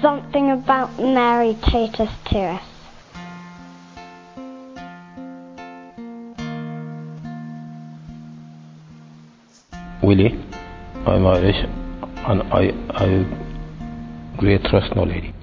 something about Mary Tatus to us. Willie, I'm Irish and I, I great trust no lady.